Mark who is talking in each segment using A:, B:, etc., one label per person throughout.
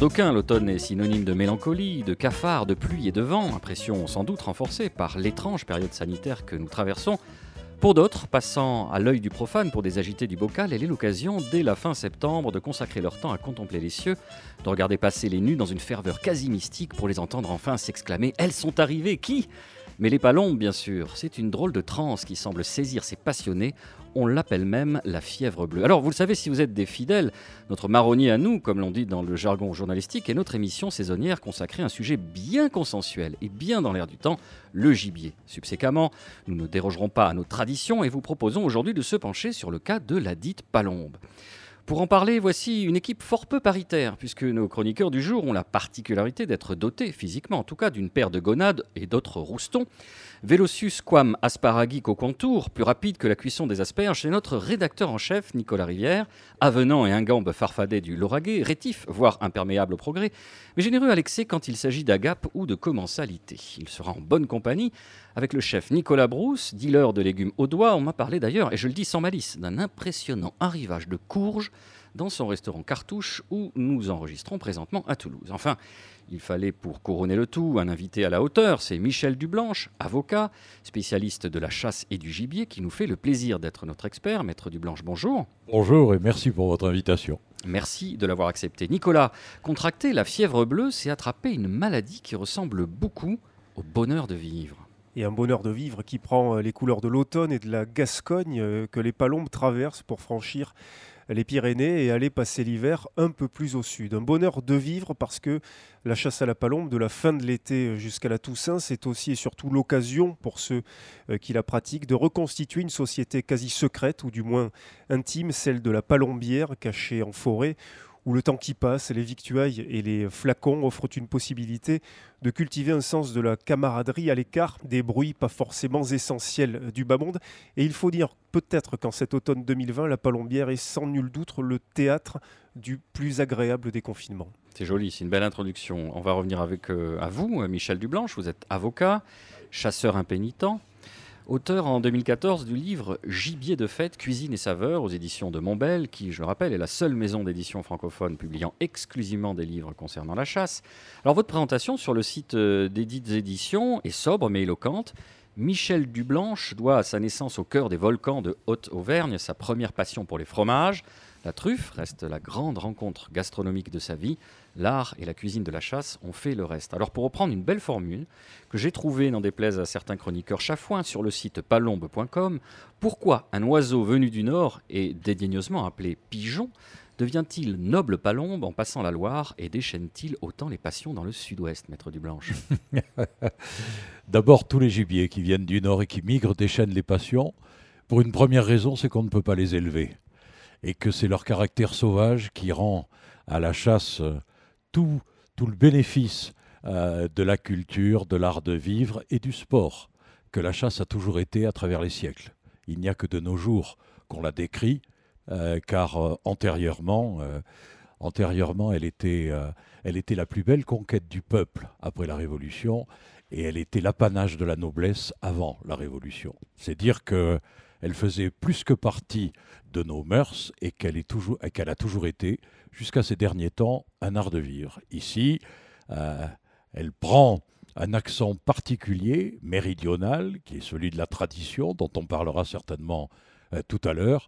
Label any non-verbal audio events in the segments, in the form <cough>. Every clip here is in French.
A: D'aucuns. L'automne est synonyme de mélancolie, de cafard, de pluie et de vent, impression sans doute renforcée par l'étrange période sanitaire que nous traversons, pour d'autres, passant à l'œil du profane pour des agités du bocal, elle est l'occasion, dès la fin septembre, de consacrer leur temps à contempler les cieux, de regarder passer les nues dans une ferveur quasi mystique pour les entendre enfin s'exclamer Elles sont arrivées! Qui? Mais les palombes, bien sûr, c'est une drôle de transe qui semble saisir ces passionnés. On l'appelle même la fièvre bleue. Alors, vous le savez, si vous êtes des fidèles, notre marronnier à nous, comme l'on dit dans le jargon journalistique, est notre émission saisonnière consacrée à un sujet bien consensuel et bien dans l'air du temps, le gibier. Subséquemment, nous ne dérogerons pas à nos traditions et vous proposons aujourd'hui de se pencher sur le cas de la dite palombe. Pour en parler, voici une équipe fort peu paritaire, puisque nos chroniqueurs du jour ont la particularité d'être dotés, physiquement en tout cas, d'une paire de gonades et d'autres roustons. Velocius quam asparagi contour, plus rapide que la cuisson des asperges, c'est notre rédacteur en chef, Nicolas Rivière, avenant et un gambe farfadet du Lauragais, rétif, voire imperméable au progrès, mais généreux à l'excès quand il s'agit d'agape ou de commensalité. Il sera en bonne compagnie avec le chef Nicolas Brousse, dealer de légumes au doigt. On m'a parlé d'ailleurs, et je le dis sans malice, d'un impressionnant arrivage de courges dans son restaurant Cartouche où nous enregistrons présentement à Toulouse. Enfin, il fallait pour couronner le tout un invité à la hauteur, c'est Michel Dublanche, avocat, spécialiste de la chasse et du gibier, qui nous fait le plaisir d'être notre expert. Maître Dublanche, bonjour.
B: Bonjour et merci pour votre invitation.
A: Merci de l'avoir accepté. Nicolas, contracter la fièvre bleue, c'est attraper une maladie qui ressemble beaucoup au bonheur de vivre
C: et un bonheur de vivre qui prend euh, les couleurs de l'automne et de la Gascogne euh, que les palombes traversent pour franchir les Pyrénées et aller passer l'hiver un peu plus au sud. Un bonheur de vivre parce que la chasse à la palombe, de la fin de l'été jusqu'à la Toussaint, c'est aussi et surtout l'occasion pour ceux euh, qui la pratiquent de reconstituer une société quasi secrète ou du moins intime, celle de la palombière cachée en forêt où le temps qui passe, les victuailles et les flacons offrent une possibilité de cultiver un sens de la camaraderie à l'écart des bruits pas forcément essentiels du bas monde. Et il faut dire peut-être qu'en cet automne 2020, la Palombière est sans nul doute le théâtre du plus agréable des confinements.
A: C'est joli, c'est une belle introduction. On va revenir avec euh, à vous, Michel Dublanche. Vous êtes avocat, chasseur impénitent auteur en 2014 du livre Gibier de fête, cuisine et saveurs aux éditions de Montbel, qui, je le rappelle, est la seule maison d'édition francophone publiant exclusivement des livres concernant la chasse. Alors votre présentation sur le site euh, d'édites éditions est sobre mais éloquente. Michel Dublanche doit à sa naissance au cœur des volcans de Haute-Auvergne sa première passion pour les fromages. La truffe reste la grande rencontre gastronomique de sa vie. L'art et la cuisine de la chasse ont fait le reste. Alors pour reprendre une belle formule que j'ai trouvée, n'en déplaise à certains chroniqueurs chafouins, sur le site palombe.com, pourquoi un oiseau venu du nord et dédaigneusement appelé pigeon devient-il noble palombe en passant la Loire et déchaîne-t-il autant les passions dans le sud-ouest, maître Dublanche <laughs>
B: D'abord, tous les gibiers qui viennent du nord et qui migrent déchaînent les passions. Pour une première raison, c'est qu'on ne peut pas les élever et que c'est leur caractère sauvage qui rend à la chasse euh, tout, tout le bénéfice euh, de la culture, de l'art de vivre et du sport que la chasse a toujours été à travers les siècles. Il n'y a que de nos jours qu'on la décrit, euh, car antérieurement, antérieurement elle, était, elle était la plus belle conquête du peuple après la Révolution, et elle était l'apanage de la noblesse avant la Révolution. C'est dire que elle faisait plus que partie de nos mœurs et qu'elle a toujours été, jusqu'à ces derniers temps, un art de vivre. Ici, euh, elle prend un accent particulier, méridional, qui est celui de la tradition, dont on parlera certainement euh, tout à l'heure,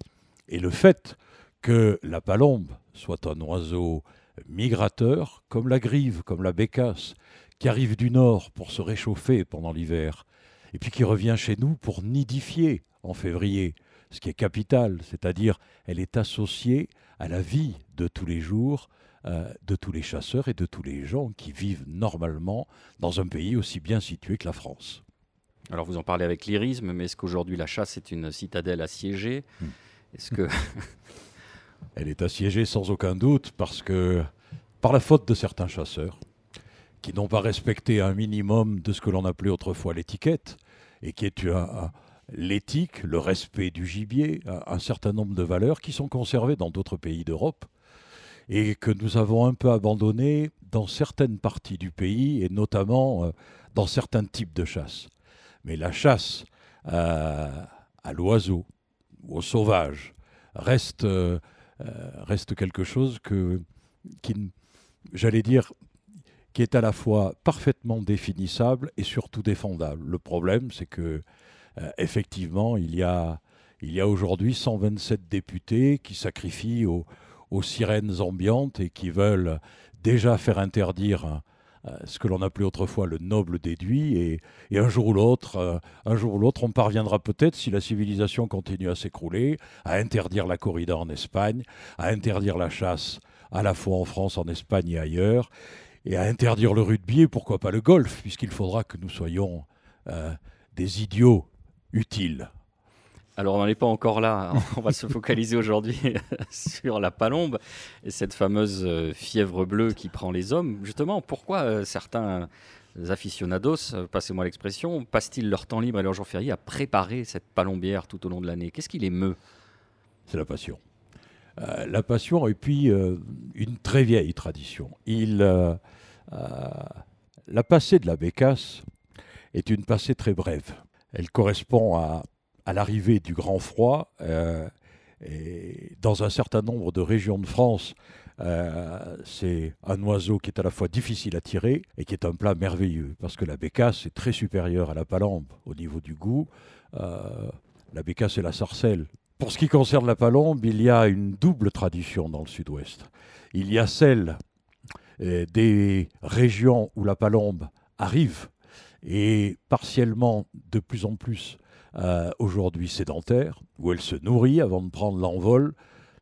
B: et le fait que la palombe soit un oiseau migrateur, comme la grive, comme la bécasse, qui arrive du nord pour se réchauffer pendant l'hiver, et puis qui revient chez nous pour nidifier en février, ce qui est capital, c'est-à-dire elle est associée à la vie de tous les jours euh, de tous les chasseurs et de tous les gens qui vivent normalement dans un pays aussi bien situé que la France.
A: Alors vous en parlez avec lyrisme, mais est-ce qu'aujourd'hui la chasse est une citadelle assiégée? Hmm. Est-ce que <laughs>
B: elle est assiégée sans aucun doute parce que par la faute de certains chasseurs qui n'ont pas respecté un minimum de ce que l'on appelait autrefois l'étiquette, et qui est l'éthique, le respect du gibier, un, certain nombre de valeurs qui sont conservées dans d'autres pays d'Europe, et que nous avons un peu abandonné dans certaines parties du pays, et notamment euh, dans certains types de chasse. Mais la chasse euh, à l'oiseau, au sauvage, reste, euh, reste quelque chose que, qui, j'allais dire, qui est à la fois parfaitement définissable et surtout défendable. Le problème, c'est que euh, effectivement, il y a, il y a aujourd'hui 127 députés qui sacrifient aux, sirènes ambiantes et qui veulent déjà faire interdire euh, ce que l'on appelait autrefois le noble déduit, et, un jour ou l'autre, euh, un jour ou l'autre, on parviendra peut-être, si la civilisation continue à s'écrouler, à interdire la corrida en Espagne, à interdire la chasse à la fois en France, en Espagne et ailleurs, et à interdire le rugby et pourquoi pas le golf, puisqu'il faudra que nous soyons euh, des idiots utiles.
A: Alors on n'en est pas encore là, <laughs> on va se focaliser aujourd'hui <laughs> sur la palombe et cette fameuse euh, fièvre bleue qui prend les hommes. Justement, pourquoi euh, certains aficionados, passez-moi l'expression, passent-ils leur temps libre et leur jour férié à préparer cette palombière tout au long de l'année? Qu'est-ce qui les meut?
B: C'est la passion. Euh, la passion et puis euh, une très vieille tradition. Euh, la passée de la bécasse est une passée très brève. Elle correspond à, l'arrivée du grand froid. dans un certain nombre de régions de France, c'est un oiseau qui est à la fois difficile à tirer et qui est un plat merveilleux, parce que la bécasse est très supérieure à la palombe au niveau du goût. la bécasse et la sarcelle pour ce qui concerne la palombe, il y a une double tradition dans le sud-ouest. Il y a celle euh, des régions où la palombe arrive et partiellement de plus en plus euh, aujourd'hui sédentaire, où elle se nourrit avant de prendre l'envol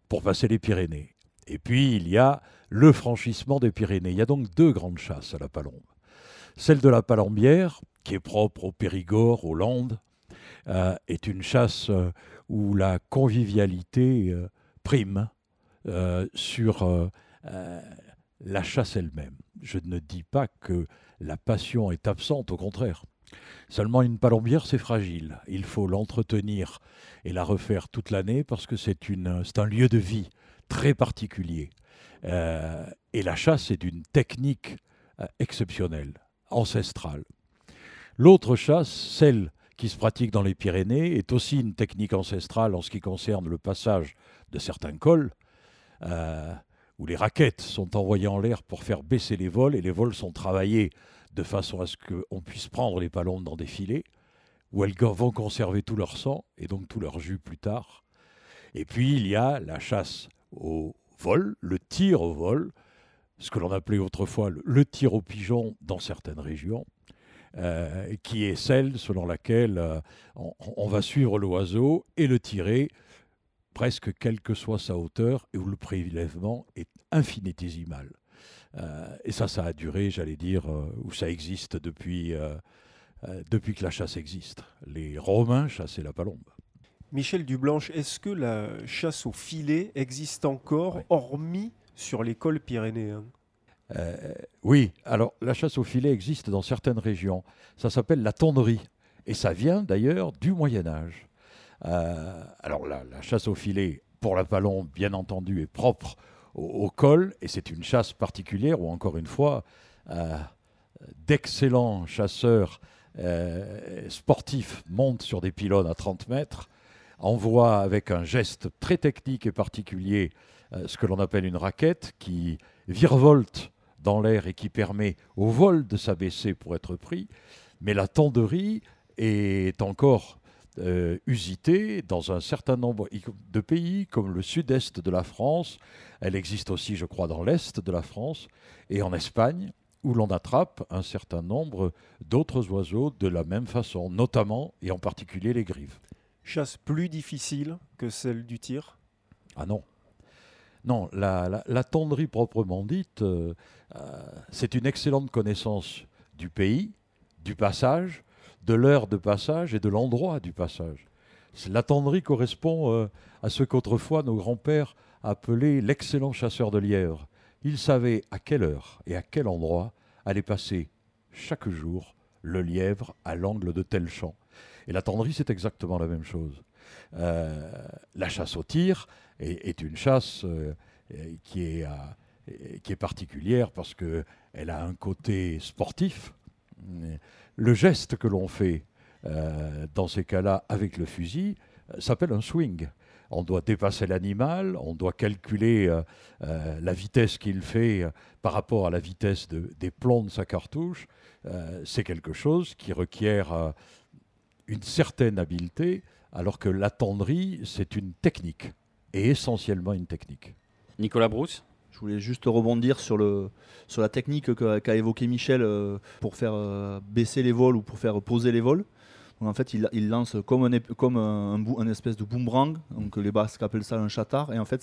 B: pour passer les Pyrénées. Et puis il y a le franchissement des Pyrénées. Il y a donc deux grandes chasses à la palombe. Celle de la palombière, qui est propre au Périgord, aux Landes, euh, est une chasse où la convivialité euh, prime euh, sur euh, la chasse elle-même. Je ne dis pas que la passion est absente, au contraire. Seulement une palombière, c'est fragile. Il faut l'entretenir et la refaire toute l'année parce que c'est un lieu de vie très particulier. et la chasse est d'une technique exceptionnelle, ancestrale. L'autre chasse, celle qui se pratique dans les Pyrénées est aussi une technique ancestrale en ce qui concerne le passage de certains cols, euh, où les raquettes sont envoyées en l'air pour faire baisser les vols, et les vols sont travaillés de façon à ce qu'on puisse prendre les palombes dans des filets, où elles vont conserver tout leur sang et donc tout leur jus plus tard. Et puis il y a la chasse au vol, le tir au vol, ce que l'on appelait autrefois le tir au pigeon dans certaines régions. Euh, qui est celle selon laquelle euh, on, va suivre l'oiseau et le tirer presque quelle que soit sa hauteur et où le prélèvement est infinitésimal. Euh, et ça, ça a duré, j'allais dire, où ça existe depuis, depuis que la chasse existe. Les Romains chassaient la palombe.
C: Michel Dublanche, est-ce que la chasse au filet existe encore, hormis sur les cols pyrénéens
B: euh, oui, alors la chasse au filet existe dans certaines régions. Ça s'appelle la tonderie. Et ça vient d'ailleurs du Moyen Âge. Euh, alors la, chasse au filet, pour la palombe, bien entendu, est propre au, col, et c'est une chasse particulière où, encore une fois, euh, d'excellents chasseurs sportifs montent sur des pylônes à 30 mètres, envoient avec un geste très technique et particulier ce que l'on appelle une raquette qui virevolte dans l'air et qui permet au vol de s'abaisser pour être pris, mais la tenderie est encore euh, usitée dans un certain nombre de pays, comme le sud-est de la France. Elle existe aussi, je crois, dans l'est de la France et en Espagne, où l'on attrape un certain nombre d'autres oiseaux de la même façon, notamment et en particulier les grives.
C: Chasse plus difficile que celle du tir?
B: Ah non. Non, la, la, proprement dite, euh, euh, c'est une excellente connaissance du pays, du passage, de l'heure de passage et de l'endroit du passage. La tonderie correspond euh, à ce qu'autrefois nos grands-pères appelaient l'excellent chasseur de lièvres. Il savait à quelle heure et à quel endroit aller passer chaque jour le lièvre à l'angle de tel champ. Et la tendrie, c'est exactement la même chose. La chasse au tir est, une chasse euh, qui, est, qui est particulière parce qu'elle a un côté sportif. Le geste que l'on fait dans ces cas-là avec le fusil s'appelle un swing on doit dépasser l'animal, on doit calculer euh, euh, la vitesse qu'il fait euh, par rapport à la vitesse des plombs de sa cartouche. c'est quelque chose qui requiert une certaine habileté, alors que l'attendrie, c'est une technique, et essentiellement une technique.
A: Nicolas Brousse
D: je voulais juste rebondir sur, le, sur la technique qu'a évoqué Michel pour faire baisser les vols ou pour faire poser les vols en fait, il, lance comme, un, comme un, espèce de boomerang, donc les Basques appellent ça un chatard, et en fait,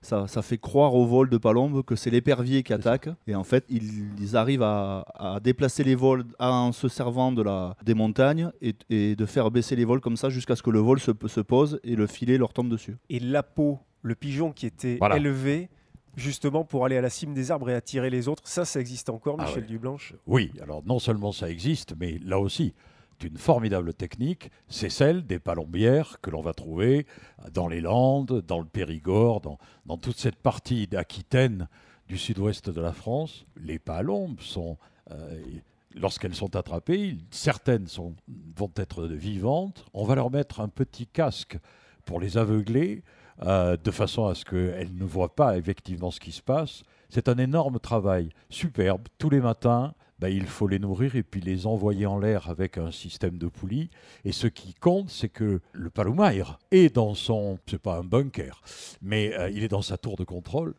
D: ça, ça, fait croire au vol de Palombe que c'est l'épervier qui attaque, et en fait, ils, arrivent à, déplacer les vols en se servant de la, des montagnes et, de faire baisser les vols comme ça jusqu'à ce que le vol se, se, pose et le filet leur tombe dessus.
C: Et la peau, le pigeon qui était élevé, justement pour aller à la cime des arbres et attirer les autres. Ça, ça existe encore, ah Michel Dublanche?
B: Oui, alors non seulement ça existe, mais là aussi, une formidable technique, c'est celle des palombières que l'on va trouver dans les Landes, dans le Périgord, dans, toute cette partie d'Aquitaine du sud-ouest de la France. Les palombes sont, euh, lorsqu'elles sont attrapées, certaines vont être vivantes. On va leur mettre un petit casque pour les aveugler, euh, de façon à ce qu'elles ne voient pas effectivement ce qui se passe. C'est un énorme travail, superbe, tous les matins ben, il faut les nourrir et puis les envoyer en l'air avec un système de poulies. Et ce qui compte, c'est que le Palomaire est dans son, c'est pas un bunker, mais euh, il est dans sa tour de contrôle,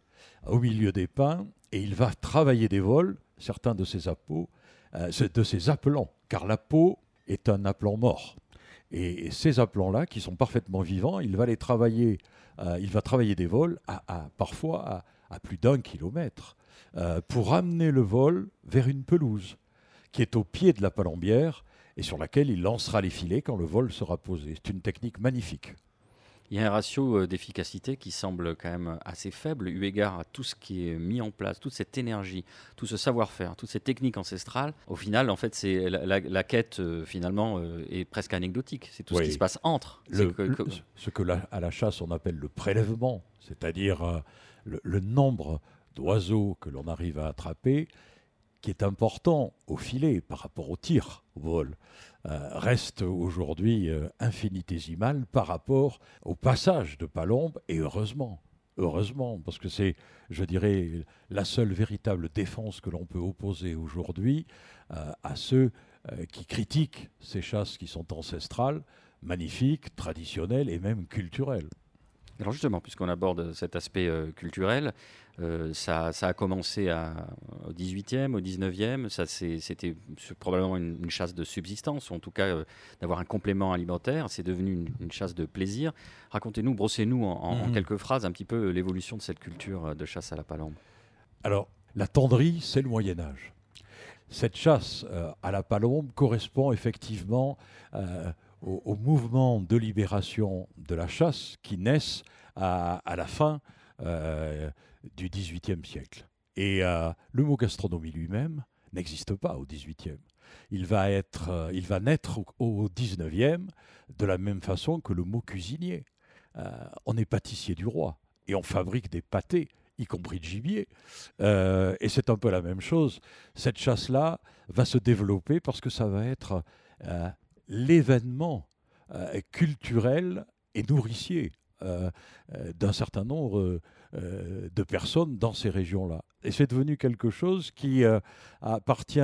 B: au milieu des pins, et il va travailler des vols, certains de ses appos, euh, de ses appelants, car la peau est un appelant mort. Et, ces appelants-là, qui sont parfaitement vivants, il va les travailler, euh, il va travailler des vols à, parfois à plus d'un kilomètre. Euh, pour amener le vol vers une pelouse qui est au pied de la palombière et sur laquelle il lancera les filets quand le vol sera posé. C'est une technique magnifique.
A: Il y a un ratio euh, d'efficacité qui semble quand même assez faible, eu égard à tout ce qui est mis en place, toute cette énergie, tout ce savoir-faire, toutes ces techniques ancestrales. Au final, en fait, c'est la, quête euh, finalement est presque anecdotique. C'est tout ce qui se passe entre.
B: ce que à la chasse on appelle le prélèvement, c'est-à-dire le, nombre d'oiseaux que l'on arrive à attraper, qui est important au filet par rapport au tir au vol, euh, reste aujourd'hui euh, infinitésimal par rapport au passage de Palombe, et heureusement. Heureusement, parce que c'est, je dirais, la seule véritable défense que l'on peut opposer aujourd'hui euh, à ceux qui critiquent ces chasses qui sont ancestrales, magnifiques, traditionnelles et même culturelles.
A: Alors justement, puisqu'on aborde cet aspect euh, culturel, euh, ça, a commencé au 18e, au 19e, c'était probablement une, chasse de subsistance, ou en tout cas euh, d'avoir un complément alimentaire, c'est devenu une, chasse de plaisir. Racontez-nous, brossez-nous en, mhm. quelques phrases un petit peu l'évolution de cette culture de chasse à la palombe.
B: Alors, la tendrie, c'est le Moyen Âge. Cette chasse à la palombe correspond effectivement au, mouvement de libération de la chasse qui naissent à, la fin euh, du XVIIIe siècle. Et euh, le mot gastronomie lui-même n'existe pas au XVIIIe. Il va, être, euh, il va naître au, XIXe de la même façon que le mot cuisinier. on est pâtissier du roi et on fabrique des pâtés y compris de gibier. et c'est un peu la même chose. Cette chasse-là va se développer parce que ça va être l'événement euh, culturel et nourricier euh, euh, d'un certain nombre de personnes dans ces régions-là. Et c'est devenu quelque chose qui appartient,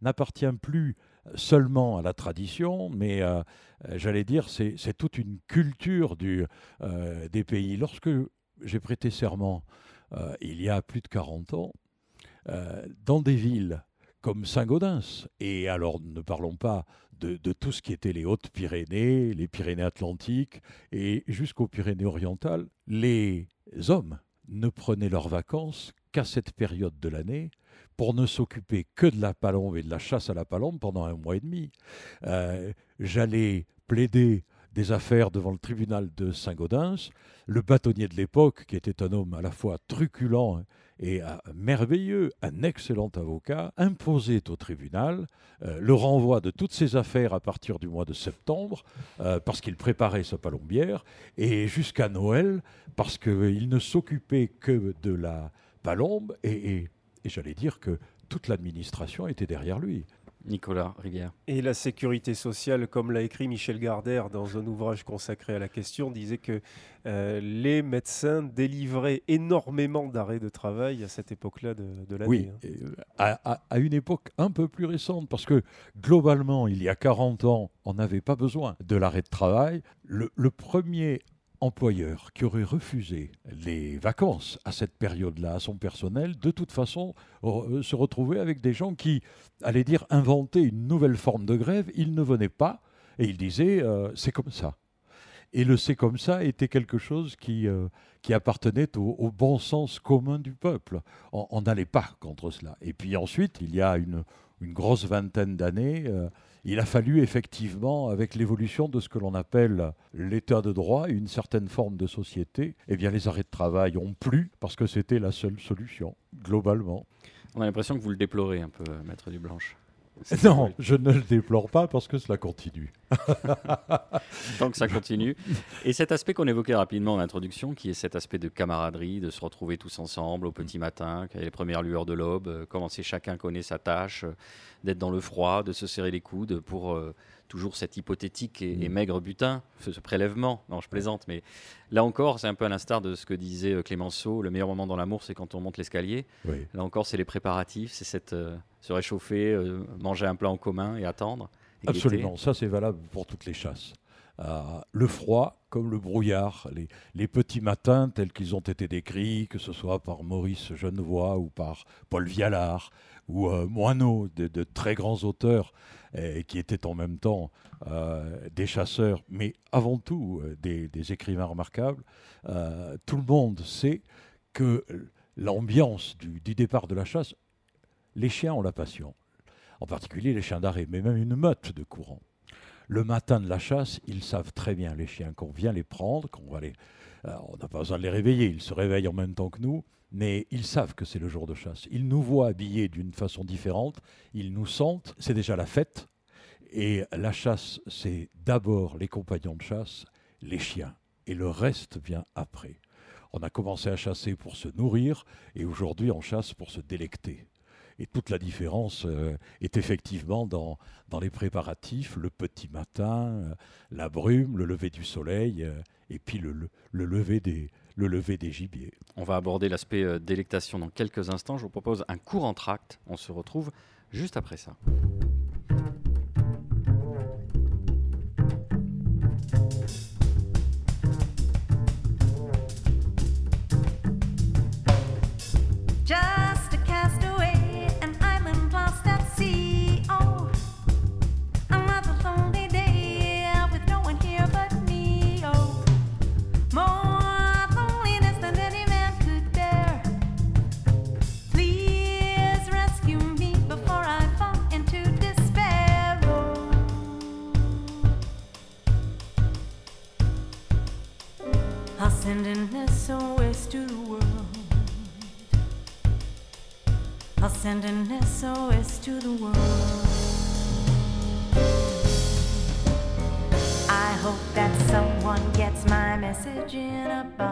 B: n'appartient plus seulement à la tradition, mais j'allais dire, c'est, toute une culture du, des pays. Lorsque j'ai prêté serment, il y a plus de 40 ans, dans des villes comme Saint-Gaudens, et alors ne parlons pas de, tout ce qui était les Hautes-Pyrénées, les Pyrénées-Atlantiques et jusqu'aux Pyrénées-Orientales, les hommes ne prenaient leurs vacances qu'à cette période de l'année pour ne s'occuper que de la palombe et de la chasse à la palombe pendant un mois et demi. Euh, j'allais plaider des affaires devant le tribunal de Saint-Gaudens. Le bâtonnier de l'époque, qui était un homme à la fois truculent et un merveilleux, un excellent avocat, imposait au tribunal euh, le renvoi de toutes ses affaires à partir du mois de septembre, euh, parce qu'il préparait sa palombière, et jusqu'à Noël, parce qu'il ne s'occupait que de la palombe, et j'allais dire que toute l'administration était derrière lui.
E: Nicolas Rivière.
C: Et la sécurité sociale, comme l'a écrit Michel Gardère dans un ouvrage consacré à la question, disait que euh, les médecins délivraient énormément d'arrêts de travail à cette époque-là de, l'année.
B: Oui, hein. à, une époque un peu plus récente, parce que globalement, il y a 40 ans, on n'avait pas besoin de l'arrêt de travail. Le, le premier employeur qui aurait refusé les vacances à cette période-là à son personnel, de toute façon, euh, se retrouvait avec des gens qui, allaient dire, inventer une nouvelle forme de grève. Ils ne venaient pas et ils disaient euh, c'est comme ça. Et le c'est comme ça était quelque chose qui, euh, qui appartenait au, bon sens commun du peuple. On n'allait pas contre cela. Et puis ensuite, il y a une grosse vingtaine d'années, il a fallu effectivement, avec l'évolution de ce que l'on appelle l'état de droit, une certaine forme de société, eh bien les arrêts de travail ont plu parce que c'était la seule solution, globalement.
E: On a l'impression que vous le déplorez un peu, Maître Dublanche.
B: Non, je ne le déplore pas parce que cela continue. <laughs>
E: Tant que ça continue. Et cet aspect qu'on évoquait rapidement en introduction, qui est cet aspect de camaraderie, de se retrouver tous ensemble au petit matin, y a les premières lueurs de l'aube, euh, commencer chacun connaît sa tâche, euh, d'être dans le froid, de se serrer les coudes pour euh, toujours cet hypothétique et, mm. maigre butin, ce prélèvement. Non, je plaisante, mais là encore, c'est un peu à l'instar de ce que disait euh, Clémenceau le meilleur moment dans l'amour, c'est quand on monte l'escalier. Là encore, c'est les préparatifs, c'est cette, euh, se réchauffer, euh, manger un plat en commun et attendre.
B: Absolument, ça c'est valable pour toutes les chasses. Le froid, comme le brouillard, les, petits matins tels qu'ils ont été décrits, que ce soit par Maurice Genevoix ou par Paul Vialard ou Moineau, de, très grands auteurs qui étaient en même temps euh, des chasseurs, mais avant tout euh, des, écrivains remarquables, euh, tout le monde sait que l'ambiance du, départ de la chasse, les chiens ont la passion, en particulier les chiens d'arrêt, mais même une meute de courant. Le matin de la chasse, ils savent très bien, les chiens, qu'on vient les prendre, qu'on va les... on n'a pas besoin de les réveiller, ils se réveillent en même temps que nous, mais ils savent que c'est le jour de chasse. Ils nous voient habillés d'une façon différente, ils nous sentent, c'est déjà la fête. Et la chasse, c'est d'abord les compagnons de chasse, les chiens, et le reste vient après. On a commencé à chasser pour se nourrir, et aujourd'hui on chasse pour se délecter. Et toute la différence euh, est effectivement dans, dans les préparatifs, le petit matin, euh, la brume, le lever du soleil, euh, et puis le, le, lever des, le lever des gibiers.
E: On va aborder l'aspect délectation dans quelques instants. Je vous propose un court entracte. On se retrouve juste après ça. Send an SOS to the world. I hope that someone gets my message in a bottle.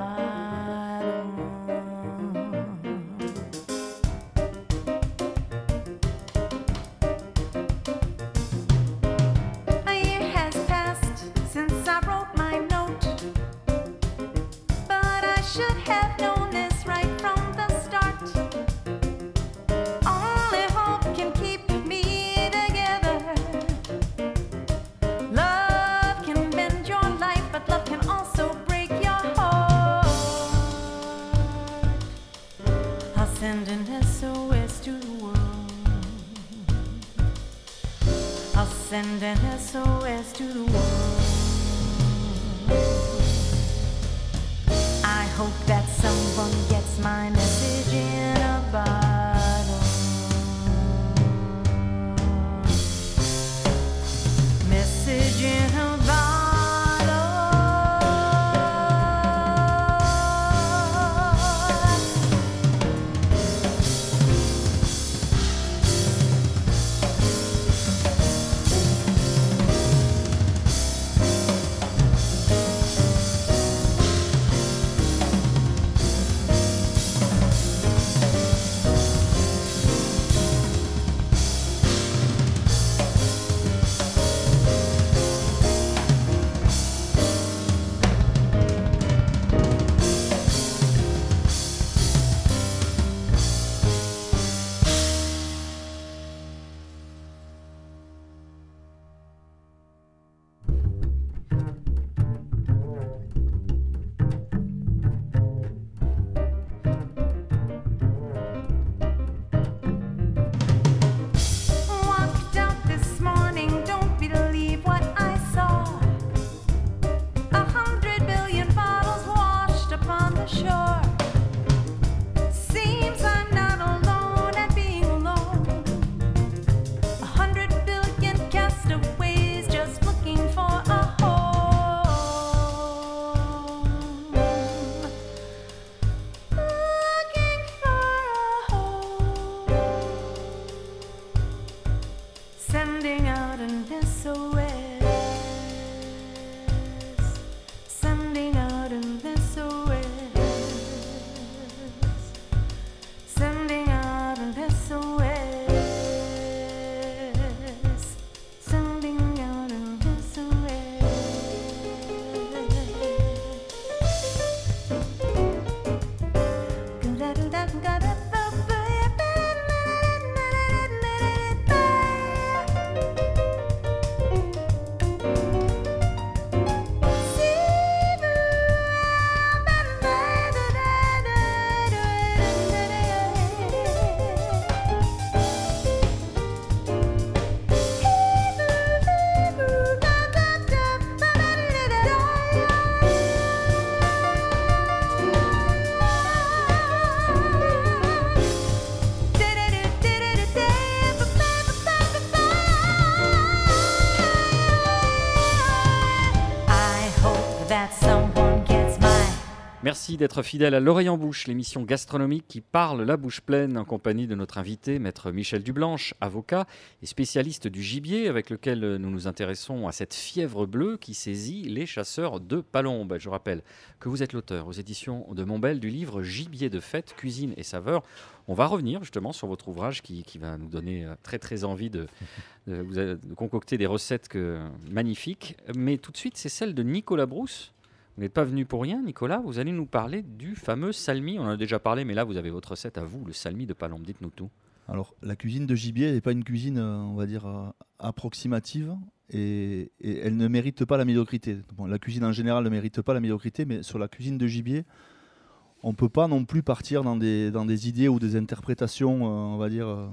A: Merci d'être fidèle à l'oreille en bouche, l'émission gastronomique qui parle la bouche pleine en compagnie de notre invité, maître Michel Dublanche, avocat et spécialiste du gibier, avec lequel nous nous intéressons à cette fièvre bleue qui saisit les chasseurs de palombes. Je rappelle que vous êtes l'auteur aux éditions de Montbel du livre Gibier de fête, cuisine et saveur. On va revenir justement sur votre ouvrage qui, va nous donner euh, très très envie de, de concocter des recettes que, magnifiques. Mais tout de suite, c'est celle de Nicolas Brousse vous n'êtes pas venu pour rien, Nicolas. Vous allez nous parler du fameux salmi. On en a déjà parlé, mais là, vous avez votre recette à vous, le salmi de Palombe. Dites-nous tout.
D: Alors, la cuisine de gibier n'est pas une cuisine, euh, on va dire, euh, approximative et, elle ne mérite pas la médiocrité. la cuisine en général ne mérite pas la médiocrité, mais sur la cuisine de gibier, on ne peut pas non plus partir dans des, dans des idées ou des interprétations, euh, on va dire,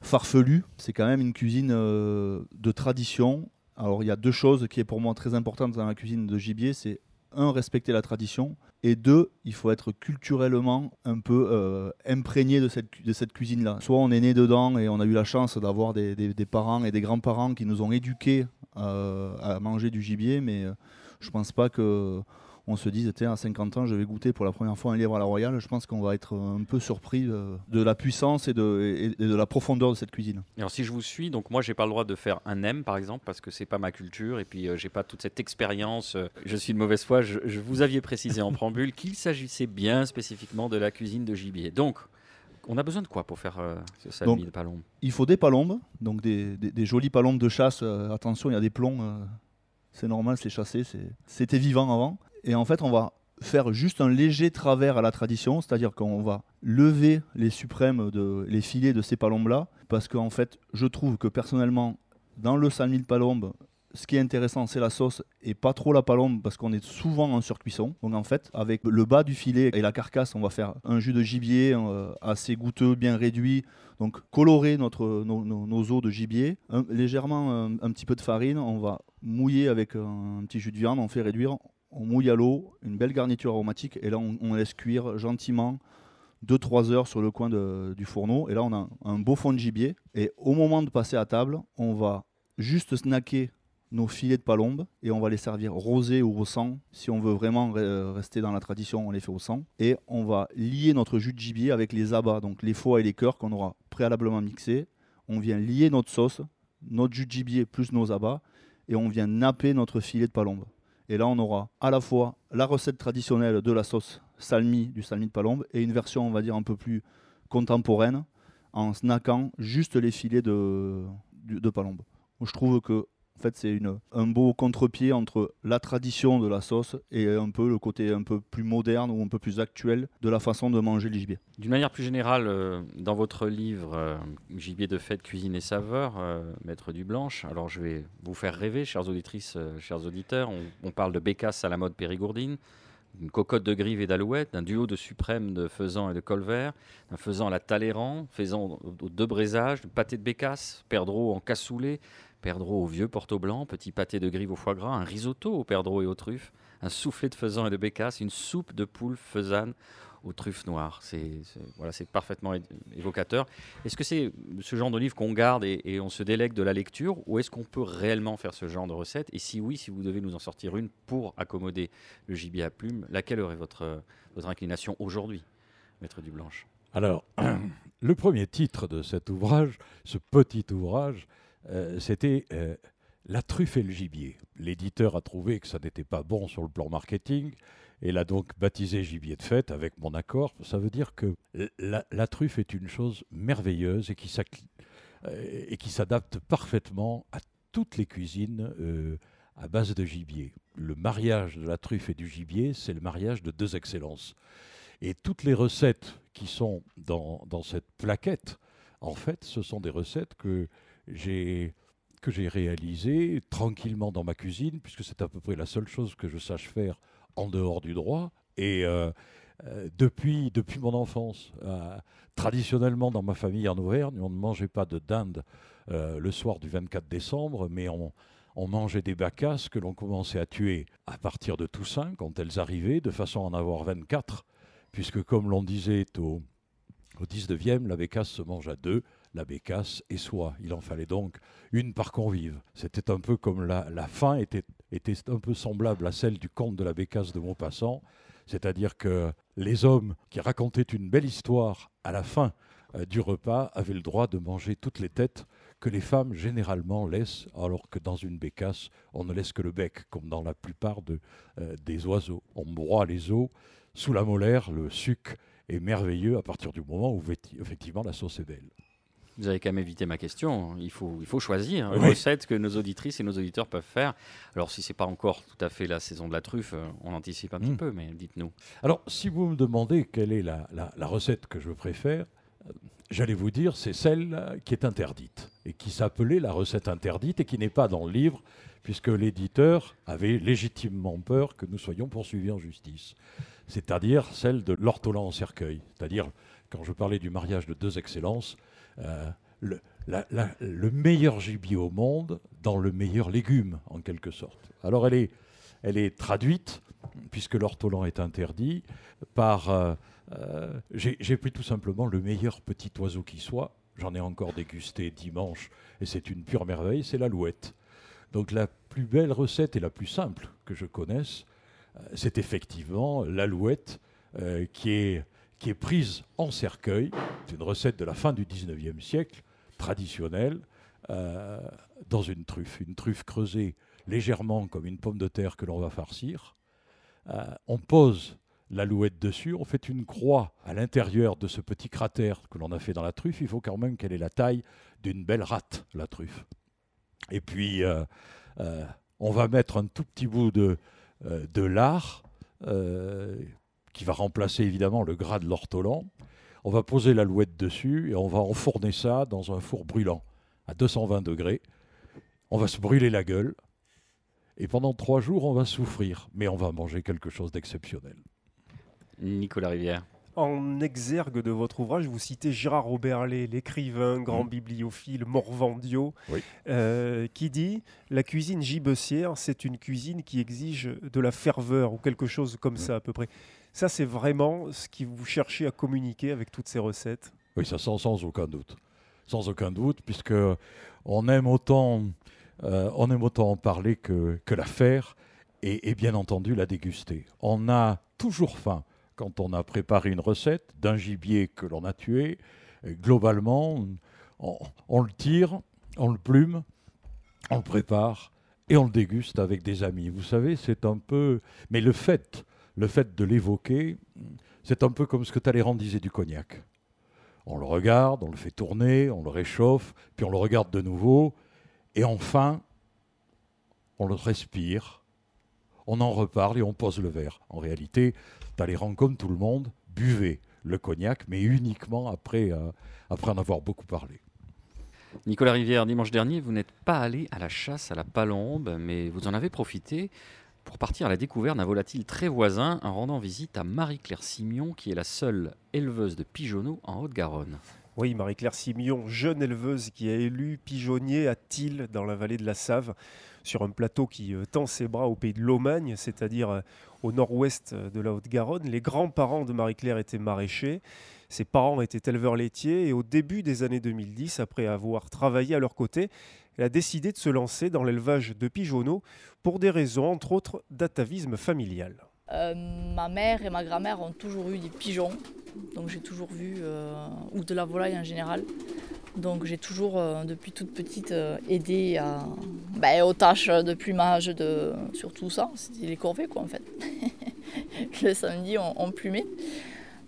D: farfelues. C'est quand même une cuisine de tradition. Alors, il y a deux choses qui est pour moi très importantes dans la cuisine de gibier, c'est un, respecter la tradition, et deux, il faut être culturellement un peu euh, imprégné de cette, cuisine-là. Soit on est né dedans et on a eu la chance d'avoir des, parents et des grands-parents qui nous ont éduqués euh, à manger du gibier, mais euh, je pense pas que on se dise, à 50 ans, je vais goûter pour la première fois un lièvre à la royale, je pense qu'on va être un peu surpris euh, de, la puissance et de, de, la profondeur de cette cuisine.
A: Alors si je vous suis, donc moi j'ai pas le droit de faire un M par exemple parce que c'est pas ma culture et puis euh, j'ai pas toute cette expérience. Euh, je suis de mauvaise foi. Je, vous aviez précisé en préambule <laughs> qu'il s'agissait bien spécifiquement de la cuisine de gibier. Donc on a besoin de quoi pour faire ce salmi de palombe?
D: Il faut des palombes, donc des, des, jolies palombes de chasse. attention, il y a des plombs, c'est normal, c'est chassé, c'était vivant avant. Et en fait, on va faire juste un léger travers à la tradition, c'est-à-dire qu'on va lever les suprêmes, de, les filets de ces palombes-là, parce qu'en fait, je trouve que personnellement, dans le salmi de palombe, ce qui est intéressant, c'est la sauce et pas trop la palombe parce qu'on est souvent en surcuisson. Donc en fait, avec le bas du filet et la carcasse, on va faire un jus de gibier euh, assez goûteux, bien réduit. Donc colorer notre, nos, os de gibier, légèrement un, petit peu de farine, on va mouiller avec un, un petit jus de viande, on fait réduire, on mouille à l'eau, une belle garniture aromatique, et là on, laisse cuire gentiment 2-3 heures sur le coin du fourneau. Et là on a un beau fond de gibier. Et au moment de passer à table, on va juste snacker nos filets de palombe et on va les servir rosés ou au sang. Si on veut vraiment rester dans la tradition, on les fait au sang. Et on va lier notre jus de gibier avec les abats, donc les foies et les cœurs qu'on aura préalablement mixés. On vient lier notre sauce, notre jus de gibier plus nos abats et on vient napper notre filet de palombe. Et là, on aura à la fois la recette traditionnelle de la sauce salmi, du salmi de palombe, et une version, on va dire, un peu plus contemporaine, en snackant juste les filets de, palombe. Je trouve que en fait, c'est un beau contre-pied entre la tradition de la sauce et un peu le côté un peu plus moderne ou un peu plus actuel de la façon de manger le gibier.
A: D'une manière plus générale, euh, dans votre livre euh, Gibier de fête, cuisine et saveur, euh, Maître du Blanche, alors je vais vous faire rêver, chères auditrices, chers auditeurs. On, parle de bécasse à la mode périgourdine, d'une cocotte de grive et d'alouette, d'un duo de suprême de faisan et de colvert, d'un faisan à la Talleyrand, faisan aux deux brésages, de pâté de bécasse, perdreau en cassoulet, perdreau au vieux porto blanc, petit pâté de grive au foie gras, un risotto au perdreau et aux truffes, un soufflé de faisan et de bécasse, une soupe de poule faisane aux truffes noires. C'est voilà, c'est parfaitement évocateur. Est-ce que c'est ce genre de livre qu'on garde et, on se délègue de la lecture, ou est-ce qu'on peut réellement faire ce genre de recette? Et si oui, si vous devez nous en sortir une pour accommoder le gibier à plumes, laquelle aurait votre votre inclination aujourd'hui, maître Dublanche?
B: Alors, <clears throat> le premier titre de cet ouvrage, ce petit ouvrage, euh, c'était euh, la truffe et le gibier. L'éditeur a trouvé que ça n'était pas bon sur le plan marketing et l'a donc baptisé gibier de fête avec mon accord. Ça veut dire que la, truffe est une chose merveilleuse et qui, euh, et qui s'adapte parfaitement à toutes les cuisines à base de gibier. Le mariage de la truffe et du gibier, c'est le mariage de deux excellences. Et toutes les recettes qui sont dans cette plaquette, en fait, ce sont des recettes que que j'ai réalisées tranquillement dans ma cuisine, puisque c'est à peu près la seule chose que je sache faire en dehors du droit. Et euh, euh, depuis, depuis mon enfance, euh, traditionnellement dans ma famille en Auvergne, on ne mangeait pas de dinde le soir du 24 décembre, mais on, on mangeait des bacasses que l'on commençait à tuer à partir de Toussaint, quand elles arrivaient, de façon à en avoir 24, puisque comme l'on disait au, au 19e, la bécasse se mange à deux, la bécasse et soi. Il en fallait donc une par convive. C'était un peu comme la, fin était, un peu semblable à celle du conte de la bécasse de Maupassant, c'est-à-dire que les hommes qui racontaient une belle histoire à la fin euh, du repas avaient le droit de manger toutes les têtes que les femmes généralement laissent, alors que dans une bécasse, on ne laisse que le bec, comme dans la plupart euh, des oiseaux. On broie les os sous la molaire, le suc est merveilleux à partir du moment où effectivement la sauce est belle.
A: Vous avez quand même évité ma question. Il faut, il faut choisir une recette que nos auditrices et nos auditeurs peuvent faire. Alors, si ce n'est pas encore tout à fait la saison de la truffe, euh, on anticipe un petit hmm. peu, mais dites-nous.
B: Alors, si vous me demandez quelle est la, la, recette que je préfère, euh, j'allais vous dire, c'est celle qui est interdite et qui s'appelait la recette interdite et qui n'est pas dans le livre, puisque l'éditeur avait légitimement peur que nous soyons poursuivis en justice. C'est-à-dire celle de l'ortolan en cercueil. C'est-à-dire, quand je parlais du mariage de deux excellences, euh, le, le, meilleur gibier au monde dans le meilleur légume, en quelque sorte. Alors elle est, elle est traduite, puisque l'ortolan est interdit, par... Euh, euh, j'ai pris tout simplement le meilleur petit oiseau qui soit. J'en ai encore dégusté dimanche, et c'est une pure merveille, c'est l'alouette. Donc la plus belle recette et la plus simple que je connaisse, c'est effectivement l'alouette qui est qui est prise en cercueil. C'est une recette de la fin du 19e siècle, traditionnelle, euh, dans une truffe. Une truffe creusée légèrement comme une pomme de terre que l'on va farcir. Euh, on pose l'alouette dessus, on fait une croix à l'intérieur de ce petit cratère que l'on a fait dans la truffe. Il faut quand même qu'elle ait la taille d'une belle rate, la truffe. Et puis, euh, on va mettre un tout petit bout de, de lard qui va remplacer évidemment le gras de l'ortolan. On va poser l'alouette dessus et on va enfourner ça dans un four brûlant à 220 degrés. On va se brûler la gueule et pendant trois jours on va souffrir, mais on va manger quelque chose d'exceptionnel.
A: Nicolas Rivière.
C: En exergue de votre ouvrage, vous citez Gérard Roberlet, l'écrivain, grand mmh. bibliophile, morvandio, euh, qui dit La cuisine gibecière, c'est une cuisine qui exige de la ferveur, ou quelque chose comme mmh. ça à peu près. Ça, c'est vraiment ce que vous cherchez à communiquer avec toutes ces recettes?
B: Oui, ça sans, sans aucun doute. Sans aucun doute, puisque on aime autant, euh, on aime autant en parler que, que la faire et, bien entendu la déguster. On a toujours faim quand on a préparé une recette d'un gibier que l'on a tué. globalement, on, on, le tire, on le plume, on le prépare et on le déguste avec des amis. Vous savez, c'est un peu... Mais le fait le fait de l'évoquer, c'est un peu comme ce que Talleyrand disait du cognac. On le regarde, on le fait tourner, on le réchauffe, puis on le regarde de nouveau, et enfin, on le respire, on en reparle et on pose le verre. En réalité, Talleyrand, comme tout le monde, buvait le cognac, mais uniquement après, euh, après en avoir beaucoup parlé.
A: Nicolas Rivière, dimanche dernier, vous n'êtes pas allé à la chasse à la palombe, mais vous en avez profité pour partir à la découverte d'un volatile très voisin en rendant visite à Marie-Claire Simion, qui est la seule éleveuse de pigeonneaux en Haute-Garonne.
C: Oui, Marie-Claire Simion, jeune éleveuse qui a élu pigeonnier à Tille, dans la vallée de la Save, sur un plateau qui euh, tend ses bras au pays de l'Aumagne, c'est-à-dire euh, au nord-ouest de la Haute-Garonne. Les grands-parents de Marie-Claire étaient maraîchers, ses parents étaient éleveurs laitiers, et au début des années 2010, après avoir travaillé à leur côté, elle a décidé de se lancer dans l'élevage de pigeonneaux pour des raisons, entre autres, d'atavisme familial.
F: Euh, ma mère et ma grand-mère ont toujours eu des pigeons, donc j'ai toujours vu, euh, ou de la volaille en général. Donc j'ai toujours, euh, depuis toute petite, aidé ben, aux tâches de plumage, de, surtout ça, c'était les corvées quoi en fait. <laughs> le samedi on, on plumait.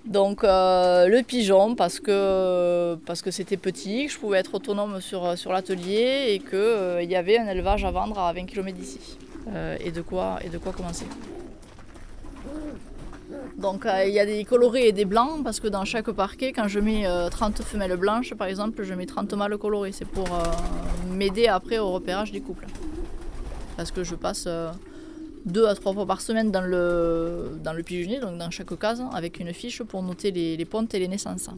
F: Donc euh, le pigeon parce que parce que c'était petit, que je pouvais être autonome sur, sur l'atelier et qu'il y avait un élevage à vendre à 20 km d'ici. et, de quoi, et de quoi commencer? Donc euh, il y a des colorés et des blancs parce que dans chaque parquet, quand je mets 30 euh, femelles blanches par exemple, je mets 30 mâles colorés. C'est pour euh, m'aider après au repérage des couples. Parce que je passe deux à trois fois par semaine dans le, dans le pigeonnier, donc dans chaque case, avec une fiche pour noter les, pontes et les naissances.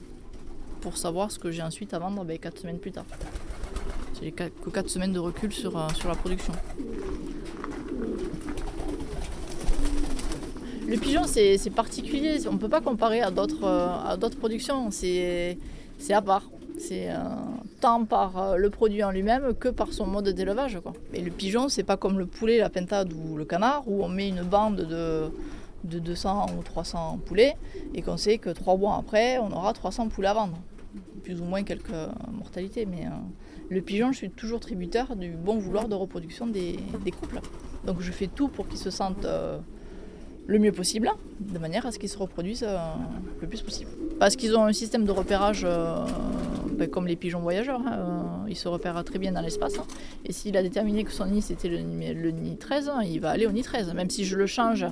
F: Pour savoir ce que j'ai ensuite à vendre ben, 4 semaines plus tard. J'ai que 4 semaines de recul sur, sur la production. Le pigeon, c'est particulier. On ne peut pas comparer à d'autres euh, productions. C'est à part. C'est euh, tant par euh, le produit en lui-même que par son mode d'élevage. Le pigeon, c'est pas comme le poulet, la pintade ou le canard, où on met une bande de, de 200 ou 300 poulets et qu'on sait que trois mois après, on aura 300 poulets à vendre. Plus ou moins quelques mortalités. Mais le pigeon, je suis toujours tributaire du bon vouloir de reproduction des, couples. Donc je fais tout pour qu'ils se sentent le mieux possible, de manière à ce qu'ils se reproduisent euh, le plus possible. Parce qu'ils ont un système de repérage euh, ben, comme les pigeons voyageurs, hein, euh, ils se repèrent très bien dans l'espace. Hein. et s'il a déterminé que son nid c'était le, nid 13, il va aller au nid 13. Même si je le change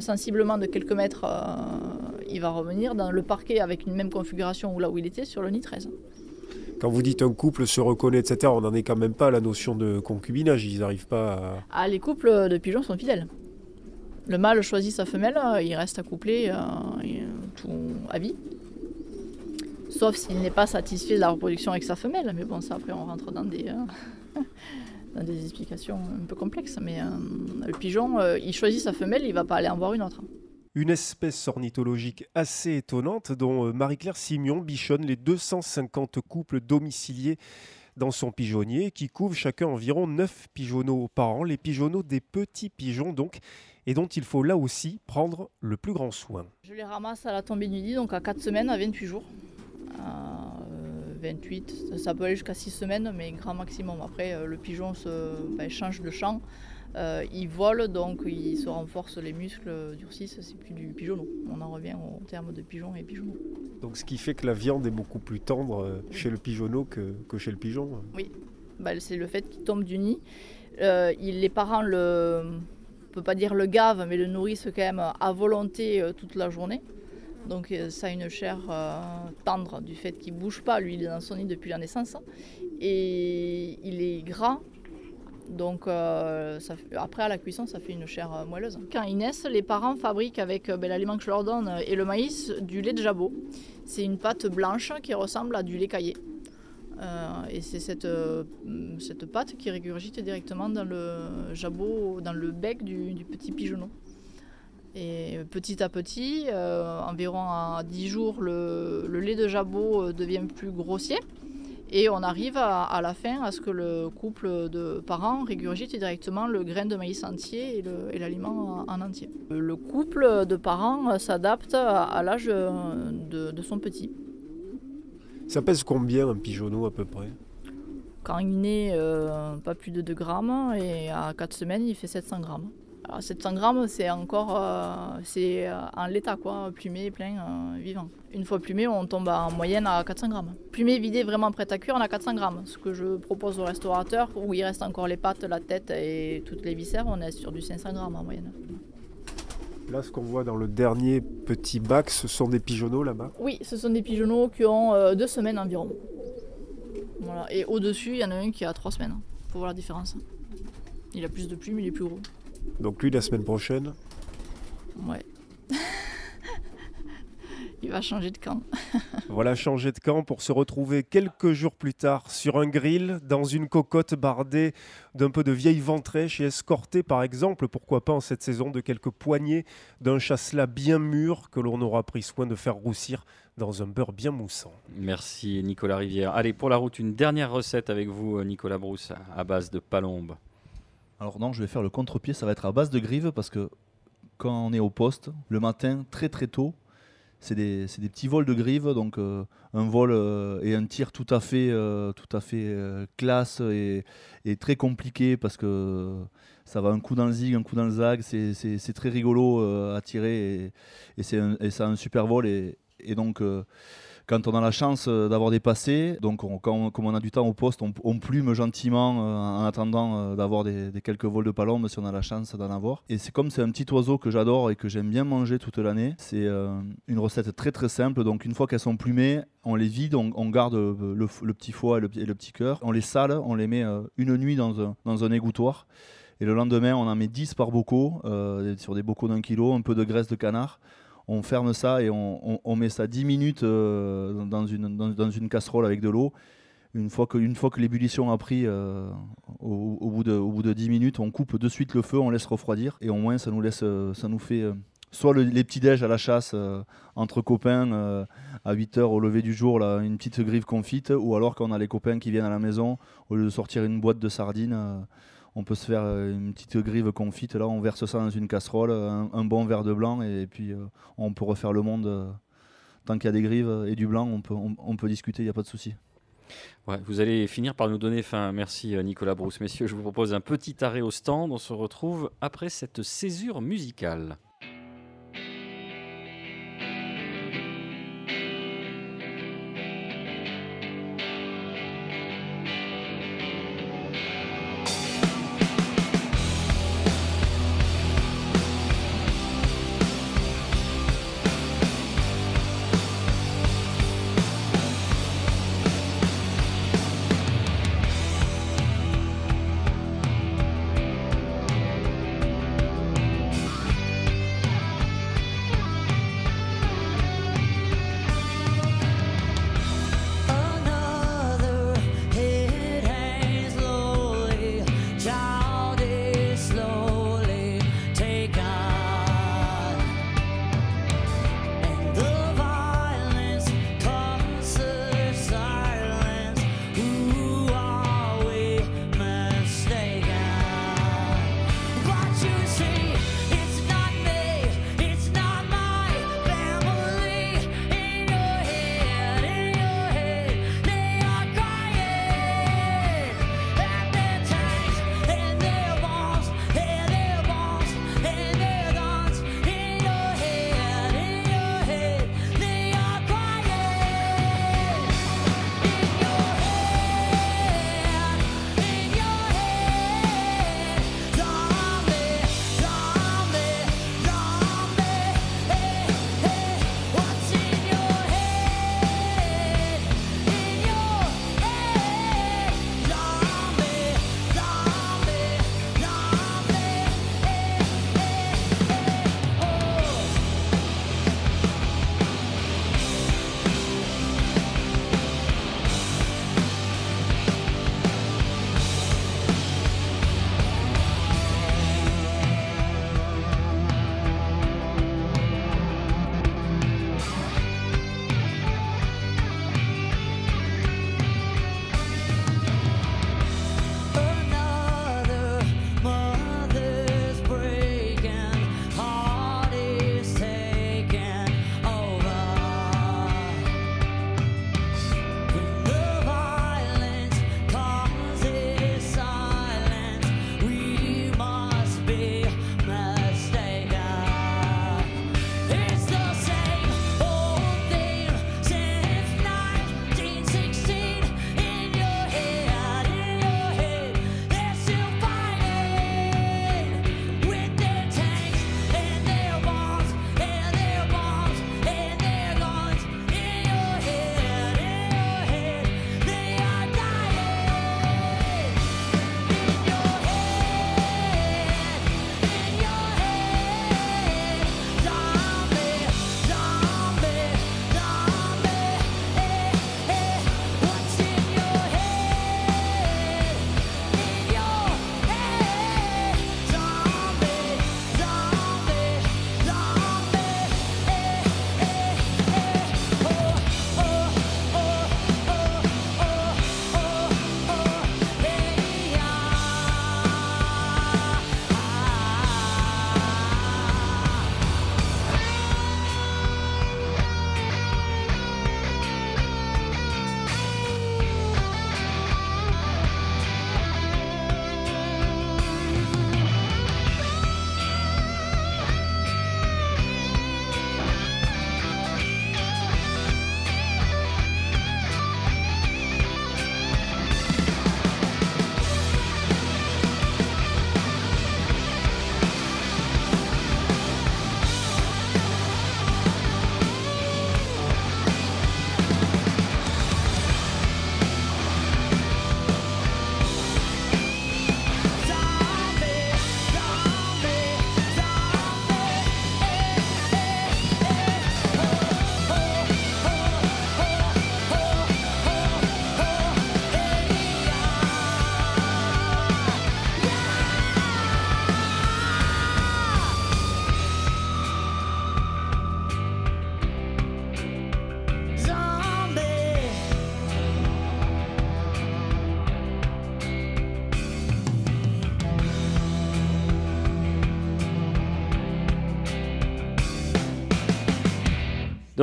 F: sensiblement de quelques mètres, il va revenir dans le parquet avec une même configuration où là où il était sur le nid 13
C: quand vous dites un couple se reconnaît, etc., on n'en est quand même pas à la notion de concubinage. Ils n'arrivent pas à.
F: Ah, les couples de pigeons sont fidèles. Le mâle choisit sa femelle, euh, il reste euh, euh, tout à vie. Sauf s'il n'est pas satisfait de la reproduction avec sa femelle. Mais bon, ça après on rentre dans des, <laughs> des explications un peu complexes. Mais le pigeon, il choisit sa femelle, il ne va pas aller en voir une autre.
C: Une espèce ornithologique assez étonnante dont Marie-Claire Simion bichonne les 250 couples domiciliés dans son pigeonnier qui couvrent chacun environ 9 pigeonneaux par an, les pigeonneaux des petits pigeons donc, et dont il faut là aussi prendre le plus grand soin.
F: Je les ramasse à la tombée du nid, donc à 4 semaines, à 28 jours. À 28, ça peut aller jusqu'à 6 semaines, mais grand maximum. Après, euh, le pigeon se, ben, change de champ, euh, il vole, donc il se renforce les muscles, durcissent, c'est plus du pigeonneau. On en revient au terme de pigeon et pigeonneau.
C: Donc ce qui fait que la viande est beaucoup plus tendre euh, chez le pigeonneau que, chez le pigeon
F: Oui, bah, c'est le fait qu'il tombe du nid. les parents le, peut pas dire le gave, mais le nourrissent quand même à volonté euh, toute la journée. Donc euh, ça a une chair euh, tendre du fait qu'il bouge pas. Lui, il est dans son nid depuis la naissance. Et il est gras. Donc ça après à la cuisson, ça fait une chair moelleuse. Quand ils naissent, les parents fabriquent avec ben, l'aliment que je leur donne et le maïs du lait de jabot. C'est une pâte blanche qui ressemble à du lait caillé. Euh, et c'est cette, euh, cette pâte qui régurgite directement dans le jabot, dans le bec du, petit pigeonneau. Et petit à petit, euh, environ à 10 jours, le, lait de jabot devient plus grossier. Et on arrive à, la fin à ce que le couple de parents régurgite directement le grain de maïs entier et l'aliment en, entier. Le couple de parents s'adapte à, l'âge de son petit.
C: Ça pèse combien un pigeonneau à peu près?
F: Quand il naît, euh, pas plus de 2 grammes et à 4 semaines, il fait 700 grammes. Alors 700 grammes, c'est encore euh, c'est euh, en l'état, quoi, plumé, plein, vivant. Une fois plumé, on tombe en moyenne à 400 grammes. Plumé, vidé, vraiment prêt à cuire, on a 400 grammes. Ce que je propose au restaurateur, où il reste encore les pattes, la tête et toutes les viscères, on est sur du 500 grammes en moyenne.
C: Là, ce qu'on voit dans le dernier petit bac, ce sont des pigeonneaux là-bas
F: Oui, ce sont des pigeonneaux qui ont euh, deux semaines environ. Voilà. Et au-dessus, il y en a un qui a trois semaines. Faut voir la différence. Il a plus de plumes, il est plus gros.
C: Donc lui, la semaine prochaine
F: Ouais. <laughs> il va changer de camp. <laughs>
C: voilà, changer de camp pour se retrouver quelques jours plus tard sur un grill, dans une cocotte bardée d'un peu de vieille ventrèche et escorté par exemple, pourquoi pas en cette saison, de quelques poignées d'un chasselas bien mûr que l'on aura pris soin de faire roussir dans un beurre bien moussant.
A: Merci Nicolas Rivière. Allez, pour la route, une dernière recette avec vous, Nicolas Brousse, à base de palombe.
D: Alors non, je vais faire le contre-pied, ça va être à base de grive parce que quand on est au poste, le matin, très très tôt, c'est des, petits vols de grive, donc euh, un vol euh, et un tir tout à fait, euh, classe et, très compliqué parce que ça va un coup dans le zig, un coup dans le zag, c'est, très rigolo à tirer et, et c'est un, et ça un super vol et, donc quand on a la chance euh, d'avoir des passés, donc on- quand on- comme on a du temps au poste, on, plume gentiment euh, en attendant euh, d'avoir des, quelques vols de palombe si on a la chance d'en avoir. Et c'est comme c'est un petit oiseau que j'adore et que j'aime bien manger toute l'année. C'est une recette très très simple. Donc une fois qu'elles sont plumées, on les vide, on, garde le, petit foie et le, et le petit cœur. On les sale, on les met une nuit dans un, égouttoir. Et le lendemain, on en met 10 par bocaux, sur des bocaux d'un kilo, un peu de graisse de canard on ferme ça et on, met ça 10 minutes euh, dans, une, casserole avec de l'eau. Une fois que, l'ébullition a pris, euh, au, bout de, au bout de 10 minutes, on coupe de suite le feu, on laisse refroidir et au moins ça nous, laisse, euh, fait soit le- les petits déj à la chasse entre copains à 8h au lever du jour, une petite grive confite, ou alors quand on a les copains qui viennent à la maison, au lieu de sortir une boîte de sardines, on peut se faire euh, une petite grive confite. Là, on verse ça dans une casserole, un, bon verre de blanc, et puis euh, on peut refaire le monde. euh, tant qu'il y a des grives et du blanc, on peut, discuter, il n'y a pas de souci.
A: Vous allez finir par nous donner fin. Merci Nicolas Brousse. Messieurs, je vous propose un petit arrêt au stand. On se retrouve après cette césure musicale.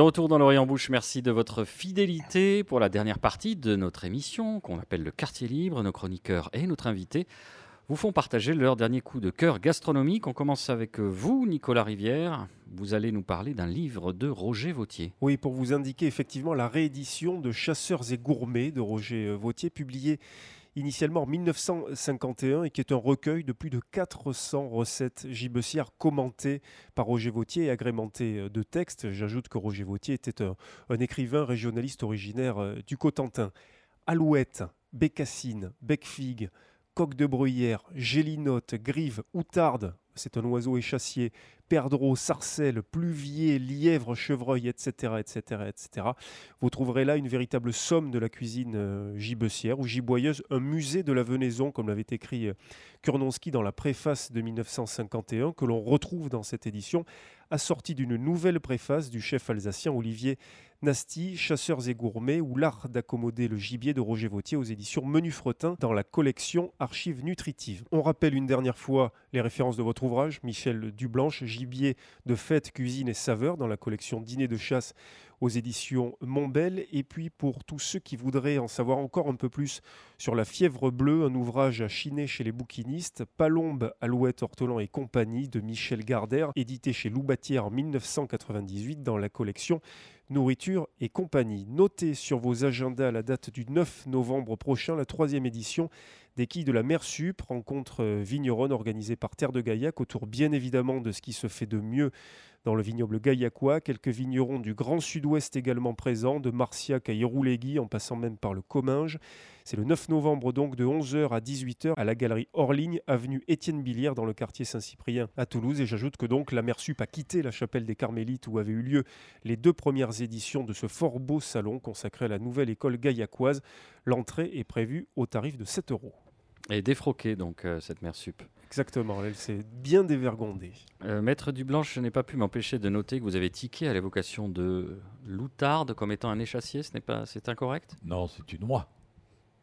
A: Retour dans l'Orient Bouche, merci de votre fidélité pour la dernière partie de notre émission qu'on appelle le Quartier Libre. Nos chroniqueurs et notre invité vous font partager leur dernier coup de cœur gastronomique. On commence avec vous, Nicolas Rivière. Vous allez nous parler d'un livre de Roger Vautier.
C: Oui, pour vous indiquer effectivement la réédition de Chasseurs et gourmets de Roger Vautier, publié initialement en 1951 et qui est un recueil de plus de 400 recettes gibecières commentées par Roger Vautier et agrémentées euh, de textes. J'ajoute que Roger Vautier était un, écrivain régionaliste originaire euh, du Cotentin. Alouette, bécassine, becfigue, coque de bruyère, gélinote, grive, outarde, c'est un oiseau échassier, perdreau, sarcelle, pluvier, lièvre, chevreuil, etc., etc., etc. Vous trouverez là une véritable somme de la cuisine euh, gibecière ou giboyeuse, un musée de la venaison, comme l'avait écrit euh, Kurnonski dans la préface de 1951, que l'on retrouve dans cette édition, assortie d'une nouvelle préface du chef alsacien Olivier Nasty, Chasseurs et gourmets ou l'art d'accommoder le gibier de Roger Vautier aux éditions Menu Fretin dans la collection Archives nutritives. On rappelle une dernière fois les références de votre ouvrage, Michel Dublanche, Gibier de fête, cuisine et saveur dans la collection Dîner de chasse aux éditions Montbel. Et puis pour tous ceux qui voudraient en savoir encore un peu plus sur la fièvre bleue, un ouvrage à chiner chez les bouquinistes, Palombe, Alouette, Ortolan et compagnie de Michel Gardère, édité chez Loubatière en 1998 dans la collection Nourriture et compagnie. Notez sur vos agendas la date du 9 novembre prochain, la troisième édition des quilles de la mer Sup, rencontre euh, vigneronne organisée par Terre de Gaillac autour bien évidemment de ce qui se fait de mieux dans le vignoble gaillacois. Quelques vignerons du Grand Sud-Ouest également présents, de Marciac à Iroulégui en passant même par le Comminges. C'est le 9 novembre donc de 11h à 18h à la galerie Orligne, avenue Étienne Billière dans le quartier Saint-Cyprien à Toulouse. Et j'ajoute que donc la Mersup a quitté la chapelle des Carmélites où avaient eu lieu les deux premières éditions de ce fort beau salon consacré à la nouvelle école gaillacoise. L'entrée est prévue au tarif de 7 euros.
A: Et défroquée donc euh, cette Mersup.
C: Exactement, elle s'est bien dévergondée.
A: Euh, Maître Dublanche, je n'ai pas pu m'empêcher de noter que vous avez tiqué à l'évocation de l'outarde comme étant un échassier, ce n'est pas, c'est incorrect?
B: Non, c'est une oie.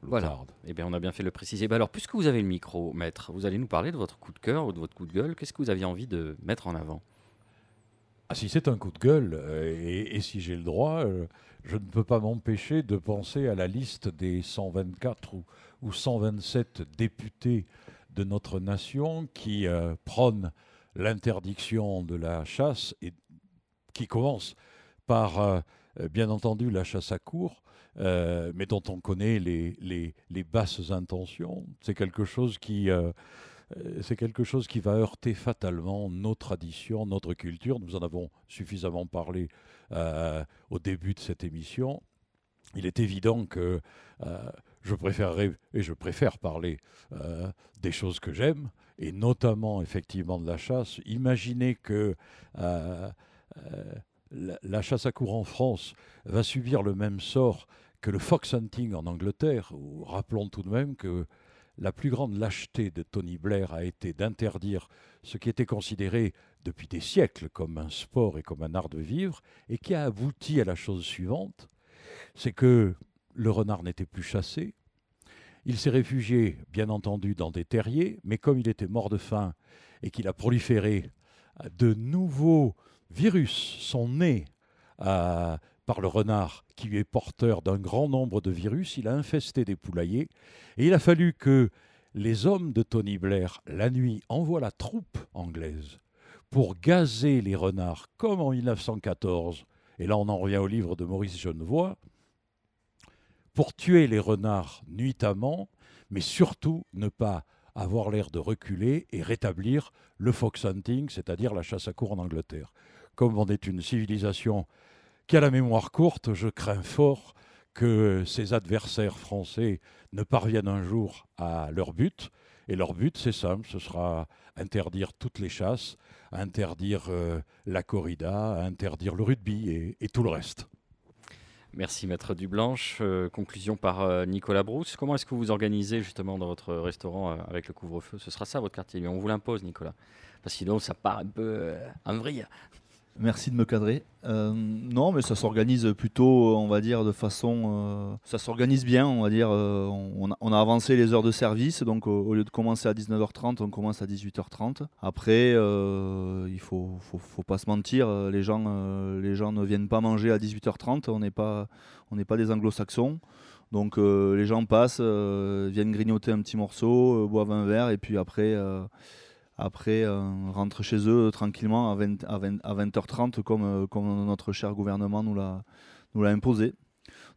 A: Voilà. Eh bien, on a bien fait de le préciser. Bah alors, puisque vous avez le micro, maître, vous allez nous parler de votre coup de cœur ou de votre coup de gueule. Qu'est-ce que vous aviez envie de mettre en avant?
B: Ah, si c'est un coup de gueule, euh, et, si j'ai le droit, euh, je ne peux pas m'empêcher de penser à la liste des 124 ou, ou 127 députés de notre nation qui euh, prônent l'interdiction de la chasse et qui commence par, bien entendu, la chasse à court, mais dont on connaît les, basses intentions. C'est quelque chose qui c'est quelque chose qui va heurter fatalement nos traditions, notre culture. Nous en avons suffisamment parlé au début de cette émission. Il est évident que je préférerais et je préfère parler des choses que j'aime, et notamment effectivement de la chasse. Imaginez que la, chasse à court en France va subir le même sort que le fox hunting en Angleterre, rappelons tout de même que la plus grande lâcheté de Tony Blair a été d'interdire ce qui était considéré depuis des siècles comme un sport et comme un art de vivre, et qui a abouti à la chose suivante, c'est que le renard n'était plus chassé, il s'est réfugié, bien entendu, dans des terriers, mais comme il était mort de faim et qu'il a proliféré, de nouveaux virus sont nés à par le renard qui lui est porteur d'un grand nombre de virus, il a infesté des poulaillers, et il a fallu que les hommes de Tony Blair, la nuit, envoient la troupe anglaise pour gazer les renards, comme en 1914, et là on en revient au livre de Maurice Genevoix, pour tuer les renards nuitamment, mais surtout ne pas avoir l'air de reculer et rétablir le fox hunting, c'est-à-dire la chasse à cour en Angleterre. Comme on est une civilisation qui a la mémoire courte, je crains fort que ses adversaires français ne parviennent un jour à leur but. Et leur but, c'est simple, ce sera interdire toutes les chasses, interdire euh, la corrida, interdire le rugby et, tout le reste.
A: Merci Maître Dublanche. Euh, conclusion par euh, Nicolas Brousse. Comment est-ce que vous organisez justement dans votre restaurant avec le couvre-feu? Ce sera ça votre quartier On vous l'impose Nicolas. Parce que sinon ça part un peu en vrille.
D: Merci de me cadrer. Euh, non, mais ça s'organise plutôt, on va dire, de façon. euh, ça s'organise bien, on va dire. euh, on, a, avancé les heures de service, donc au, lieu de commencer à 19h30, on commence à 18h30. Après, il faut, faut, faut pas se mentir, les gens, les gens ne viennent pas manger à 18h30, on n'est pas, on n'est pas des anglo-saxons. Donc les gens passent, viennent grignoter un petit morceau, boivent un verre, et puis après. Euh, après, euh, rentrent chez eux tranquillement à, 20, à, 20 à 20h30 comme, euh, comme notre cher gouvernement nous l'a, nous l'a imposé.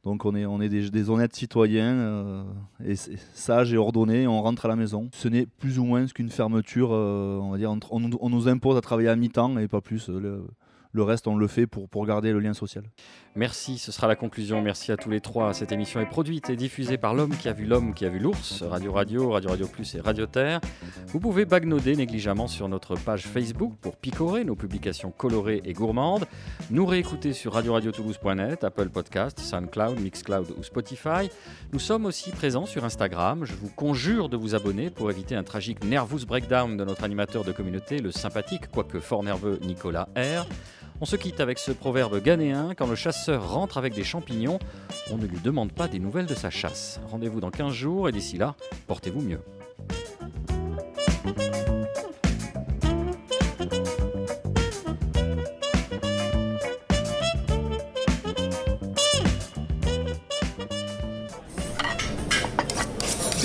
D: Donc on est, on est des, honnêtes citoyens euh, et sages et ordonnés, et on rentre à la maison. Ce n'est plus ou moins qu'une fermeture, euh, on va dire, nous- impose à travailler à mi-temps et pas plus. Le reste, on le fait pour, pour garder le lien social.
A: Merci, ce sera la conclusion. Merci à tous les trois. Cette émission est produite et diffusée par l'homme qui a vu l'homme qui a vu l'ours, Radio Radio, Radio Radio Plus et Radio Terre. Vous pouvez bagnoder négligemment sur notre page Facebook pour picorer nos publications colorées et gourmandes. Nous réécouter sur radioradiotoulouse.net, Apple Podcast, SoundCloud, Mixcloud ou Spotify. Nous sommes aussi présents sur Instagram. Je vous conjure de vous abonner pour éviter un tragique nervous breakdown de notre animateur de communauté, le sympathique, quoique fort nerveux Nicolas R. On se quitte avec ce proverbe ghanéen quand le chasseur rentre avec des champignons, on ne lui demande pas des nouvelles de sa chasse. Rendez-vous dans 15 jours et d'ici là, portez-vous mieux.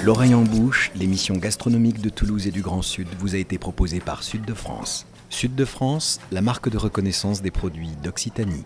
G: L'oreille en bouche, l'émission gastronomique de Toulouse et du Grand Sud vous a été proposée par Sud de France. Sud de France, la marque de reconnaissance des produits d'Occitanie.